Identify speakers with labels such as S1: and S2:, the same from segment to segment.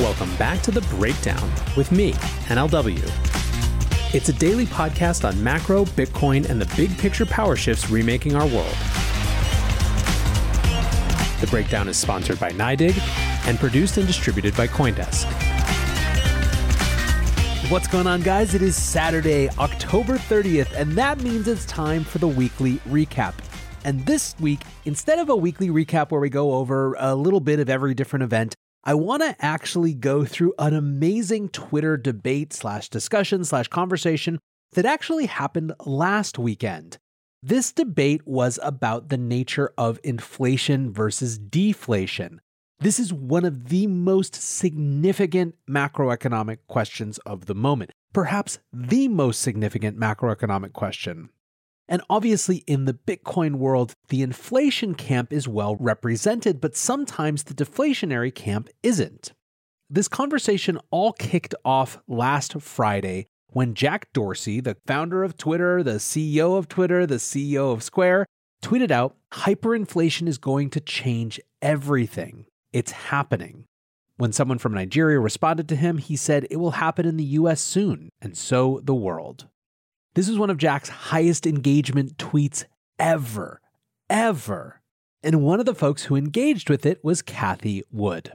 S1: Welcome back to The Breakdown with me, NLW. It's a daily podcast on macro, Bitcoin, and the big picture power shifts remaking our world. The Breakdown is sponsored by NYDIG and produced and distributed by Coindesk. What's going on, guys? It is Saturday, October 30th, and that means it's time for the weekly recap. And this week, instead of a weekly recap where we go over a little bit of every different event, I want to actually go through an amazing Twitter debate slash discussion slash conversation that actually happened last weekend. This debate was about the nature of inflation versus deflation. This is one of the most significant macroeconomic questions of the moment, perhaps the most significant macroeconomic question. And obviously, in the Bitcoin world, the inflation camp is well represented, but sometimes the deflationary camp isn't. This conversation all kicked off last Friday when Jack Dorsey, the founder of Twitter, the CEO of Twitter, the CEO of Square, tweeted out hyperinflation is going to change everything. It's happening. When someone from Nigeria responded to him, he said it will happen in the US soon, and so the world. This is one of Jack's highest engagement tweets ever, ever. And one of the folks who engaged with it was Cathie Wood.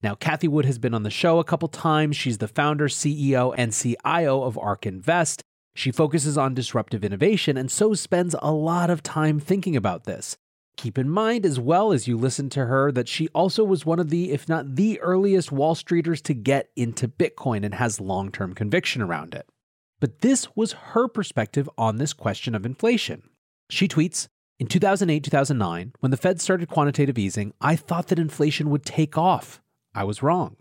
S1: Now, Cathie Wood has been on the show a couple times. She's the founder, CEO, and CIO of ARK Invest. She focuses on disruptive innovation and so spends a lot of time thinking about this. Keep in mind, as well as you listen to her, that she also was one of the, if not the earliest Wall Streeters to get into Bitcoin and has long term conviction around it. But this was her perspective on this question of inflation. She tweets In 2008 2009, when the Fed started quantitative easing, I thought that inflation would take off. I was wrong.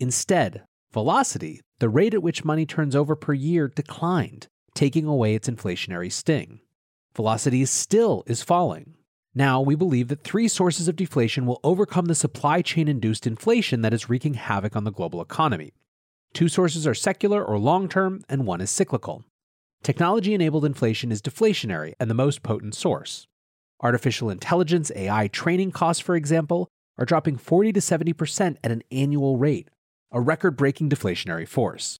S1: Instead, velocity, the rate at which money turns over per year, declined, taking away its inflationary sting. Velocity still is falling. Now, we believe that three sources of deflation will overcome the supply chain induced inflation that is wreaking havoc on the global economy. Two sources are secular or long term, and one is cyclical. Technology enabled inflation is deflationary and the most potent source. Artificial intelligence, AI training costs, for example, are dropping 40 to 70% at an annual rate, a record breaking deflationary force.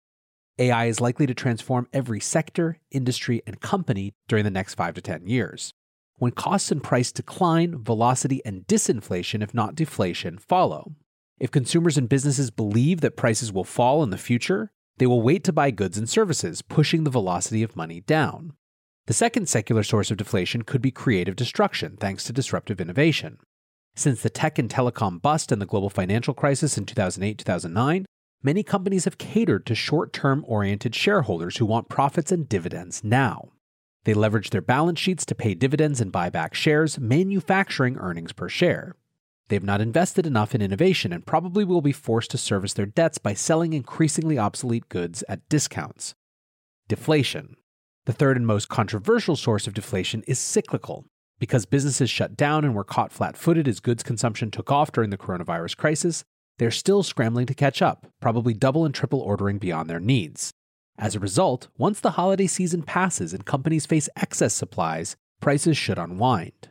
S1: AI is likely to transform every sector, industry, and company during the next 5 to 10 years. When costs and price decline, velocity and disinflation, if not deflation, follow. If consumers and businesses believe that prices will fall in the future, they will wait to buy goods and services, pushing the velocity of money down. The second secular source of deflation could be creative destruction, thanks to disruptive innovation. Since the tech and telecom bust and the global financial crisis in 2008 2009, many companies have catered to short term oriented shareholders who want profits and dividends now. They leverage their balance sheets to pay dividends and buy back shares, manufacturing earnings per share. They have not invested enough in innovation and probably will be forced to service their debts by selling increasingly obsolete goods at discounts. Deflation. The third and most controversial source of deflation is cyclical. Because businesses shut down and were caught flat footed as goods consumption took off during the coronavirus crisis, they're still scrambling to catch up, probably double and triple ordering beyond their needs. As a result, once the holiday season passes and companies face excess supplies, prices should unwind.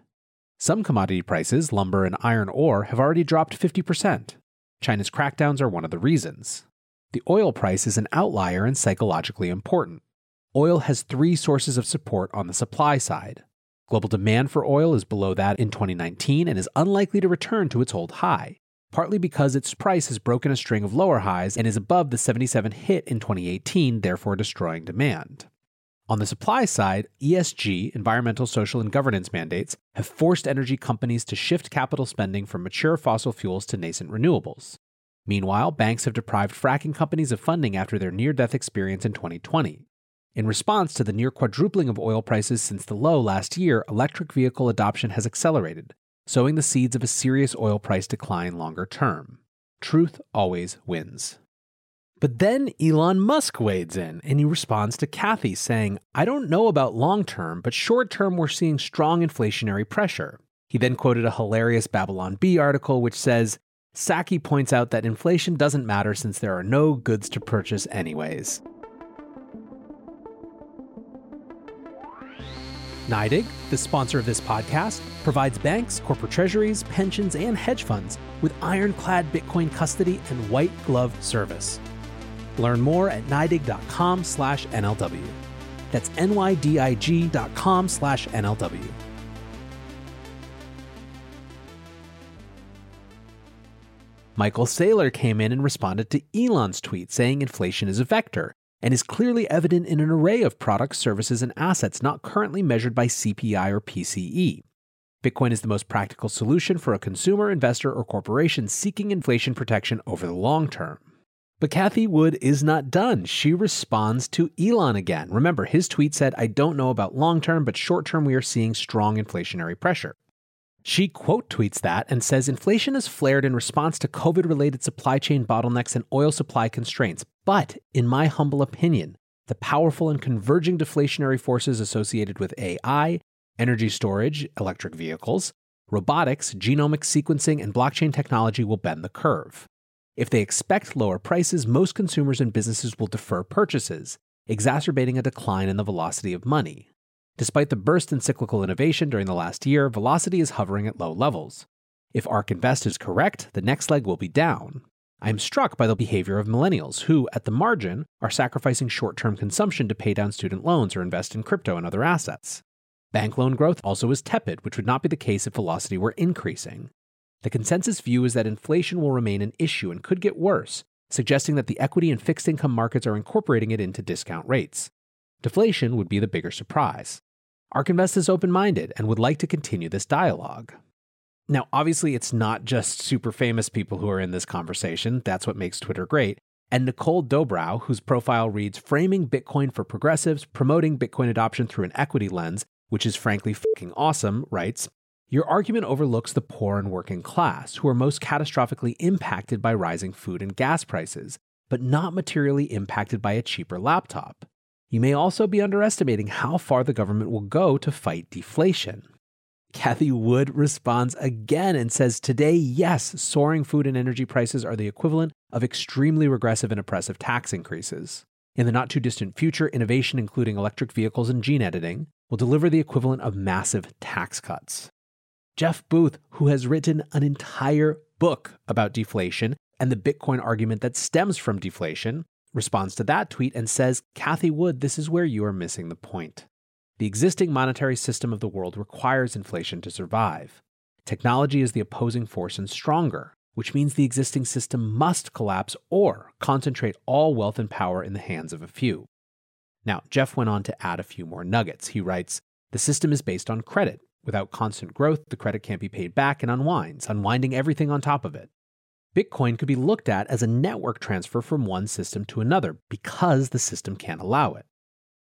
S1: Some commodity prices, lumber and iron ore, have already dropped 50%. China's crackdowns are one of the reasons. The oil price is an outlier and psychologically important. Oil has three sources of support on the supply side Global demand for oil is below that in 2019 and is unlikely to return to its old high, partly because its price has broken a string of lower highs and is above the 77 hit in 2018, therefore destroying demand. On the supply side, ESG, environmental, social, and governance mandates, have forced energy companies to shift capital spending from mature fossil fuels to nascent renewables. Meanwhile, banks have deprived fracking companies of funding after their near death experience in 2020. In response to the near quadrupling of oil prices since the low last year, electric vehicle adoption has accelerated, sowing the seeds of a serious oil price decline longer term. Truth always wins. But then Elon Musk wades in and he responds to Cathie saying, I don't know about long term, but short term we're seeing strong inflationary pressure. He then quoted a hilarious Babylon Bee article which says, Psaki points out that inflation doesn't matter since there are no goods to purchase anyways. NYDIG, the sponsor of this podcast, provides banks, corporate treasuries, pensions, and hedge funds with ironclad Bitcoin custody and white glove service. Learn more at NYDIG.com slash NLW. That's NYDIG.com slash NLW. Michael Saylor came in and responded to Elon's tweet saying inflation is a vector and is clearly evident in an array of products, services, and assets not currently measured by CPI or PCE. Bitcoin is the most practical solution for a consumer, investor, or corporation seeking inflation protection over the long term. But Cathie Wood is not done. She responds to Elon again. Remember, his tweet said, I don't know about long term, but short term, we are seeing strong inflationary pressure. She quote tweets that and says inflation has flared in response to COVID related supply chain bottlenecks and oil supply constraints. But, in my humble opinion, the powerful and converging deflationary forces associated with AI, energy storage, electric vehicles, robotics, genomic sequencing, and blockchain technology will bend the curve. If they expect lower prices, most consumers and businesses will defer purchases, exacerbating a decline in the velocity of money. Despite the burst in cyclical innovation during the last year, velocity is hovering at low levels. If ARK Invest is correct, the next leg will be down. I am struck by the behavior of millennials who, at the margin, are sacrificing short term consumption to pay down student loans or invest in crypto and other assets. Bank loan growth also is tepid, which would not be the case if velocity were increasing. The consensus view is that inflation will remain an issue and could get worse, suggesting that the equity and fixed income markets are incorporating it into discount rates. Deflation would be the bigger surprise. ARK Invest is open minded and would like to continue this dialogue. Now, obviously, it's not just super famous people who are in this conversation. That's what makes Twitter great. And Nicole Dobrow, whose profile reads Framing Bitcoin for Progressives, Promoting Bitcoin Adoption Through an Equity Lens, which is frankly fucking awesome, writes Your argument overlooks the poor and working class, who are most catastrophically impacted by rising food and gas prices, but not materially impacted by a cheaper laptop. You may also be underestimating how far the government will go to fight deflation. Cathie Wood responds again and says, Today, yes, soaring food and energy prices are the equivalent of extremely regressive and oppressive tax increases. In the not too distant future, innovation, including electric vehicles and gene editing, will deliver the equivalent of massive tax cuts. Jeff Booth, who has written an entire book about deflation and the Bitcoin argument that stems from deflation, responds to that tweet and says, Cathie Wood, this is where you are missing the point. The existing monetary system of the world requires inflation to survive. Technology is the opposing force and stronger, which means the existing system must collapse or concentrate all wealth and power in the hands of a few. Now, Jeff went on to add a few more nuggets. He writes The system is based on credit. Without constant growth, the credit can't be paid back and unwinds, unwinding everything on top of it. Bitcoin could be looked at as a network transfer from one system to another because the system can't allow it.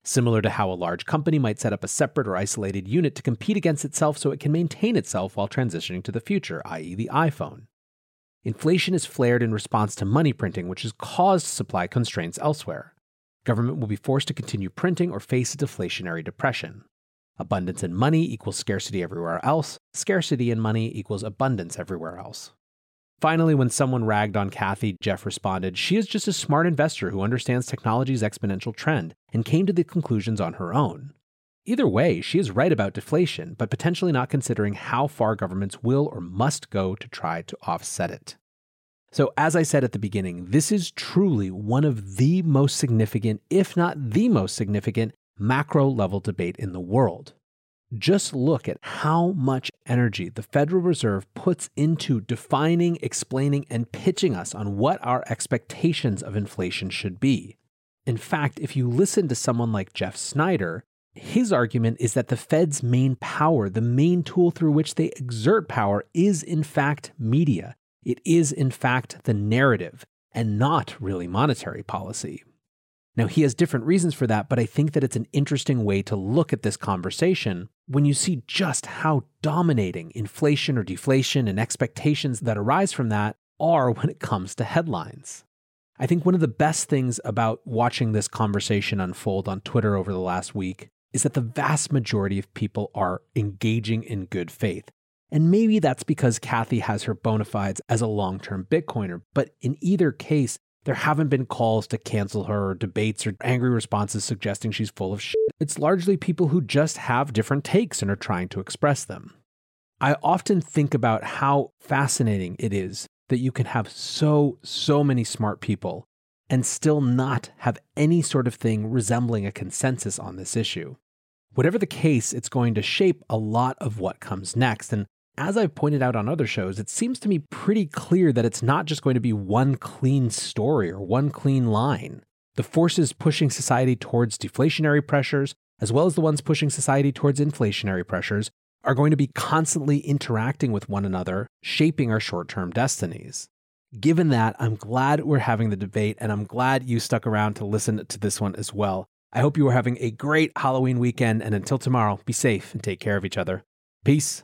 S1: Similar to how a large company might set up a separate or isolated unit to compete against itself so it can maintain itself while transitioning to the future, i.e., the iPhone. Inflation is flared in response to money printing, which has caused supply constraints elsewhere. Government will be forced to continue printing or face a deflationary depression. Abundance in money equals scarcity everywhere else. Scarcity in money equals abundance everywhere else. Finally, when someone ragged on Cathie, Jeff responded, She is just a smart investor who understands technology's exponential trend and came to the conclusions on her own. Either way, she is right about deflation, but potentially not considering how far governments will or must go to try to offset it. So, as I said at the beginning, this is truly one of the most significant, if not the most significant, macro level debate in the world. Just look at how much energy the Federal Reserve puts into defining, explaining, and pitching us on what our expectations of inflation should be. In fact, if you listen to someone like Jeff Snider, his argument is that the Fed's main power, the main tool through which they exert power, is in fact media. It is in fact the narrative and not really monetary policy. Now, he has different reasons for that, but I think that it's an interesting way to look at this conversation when you see just how dominating inflation or deflation and expectations that arise from that are when it comes to headlines. I think one of the best things about watching this conversation unfold on Twitter over the last week is that the vast majority of people are engaging in good faith. And maybe that's because Cathie has her bona fides as a long term Bitcoiner. But in either case, there haven't been calls to cancel her or debates or angry responses suggesting she's full of shit. It's largely people who just have different takes and are trying to express them. I often think about how fascinating it is that you can have so, so many smart people and still not have any sort of thing resembling a consensus on this issue. Whatever the case, it's going to shape a lot of what comes next. And as I've pointed out on other shows, it seems to me pretty clear that it's not just going to be one clean story or one clean line. The forces pushing society towards deflationary pressures, as well as the ones pushing society towards inflationary pressures, are going to be constantly interacting with one another, shaping our short term destinies. Given that, I'm glad we're having the debate, and I'm glad you stuck around to listen to this one as well. I hope you are having a great Halloween weekend, and until tomorrow, be safe and take care of each other. Peace.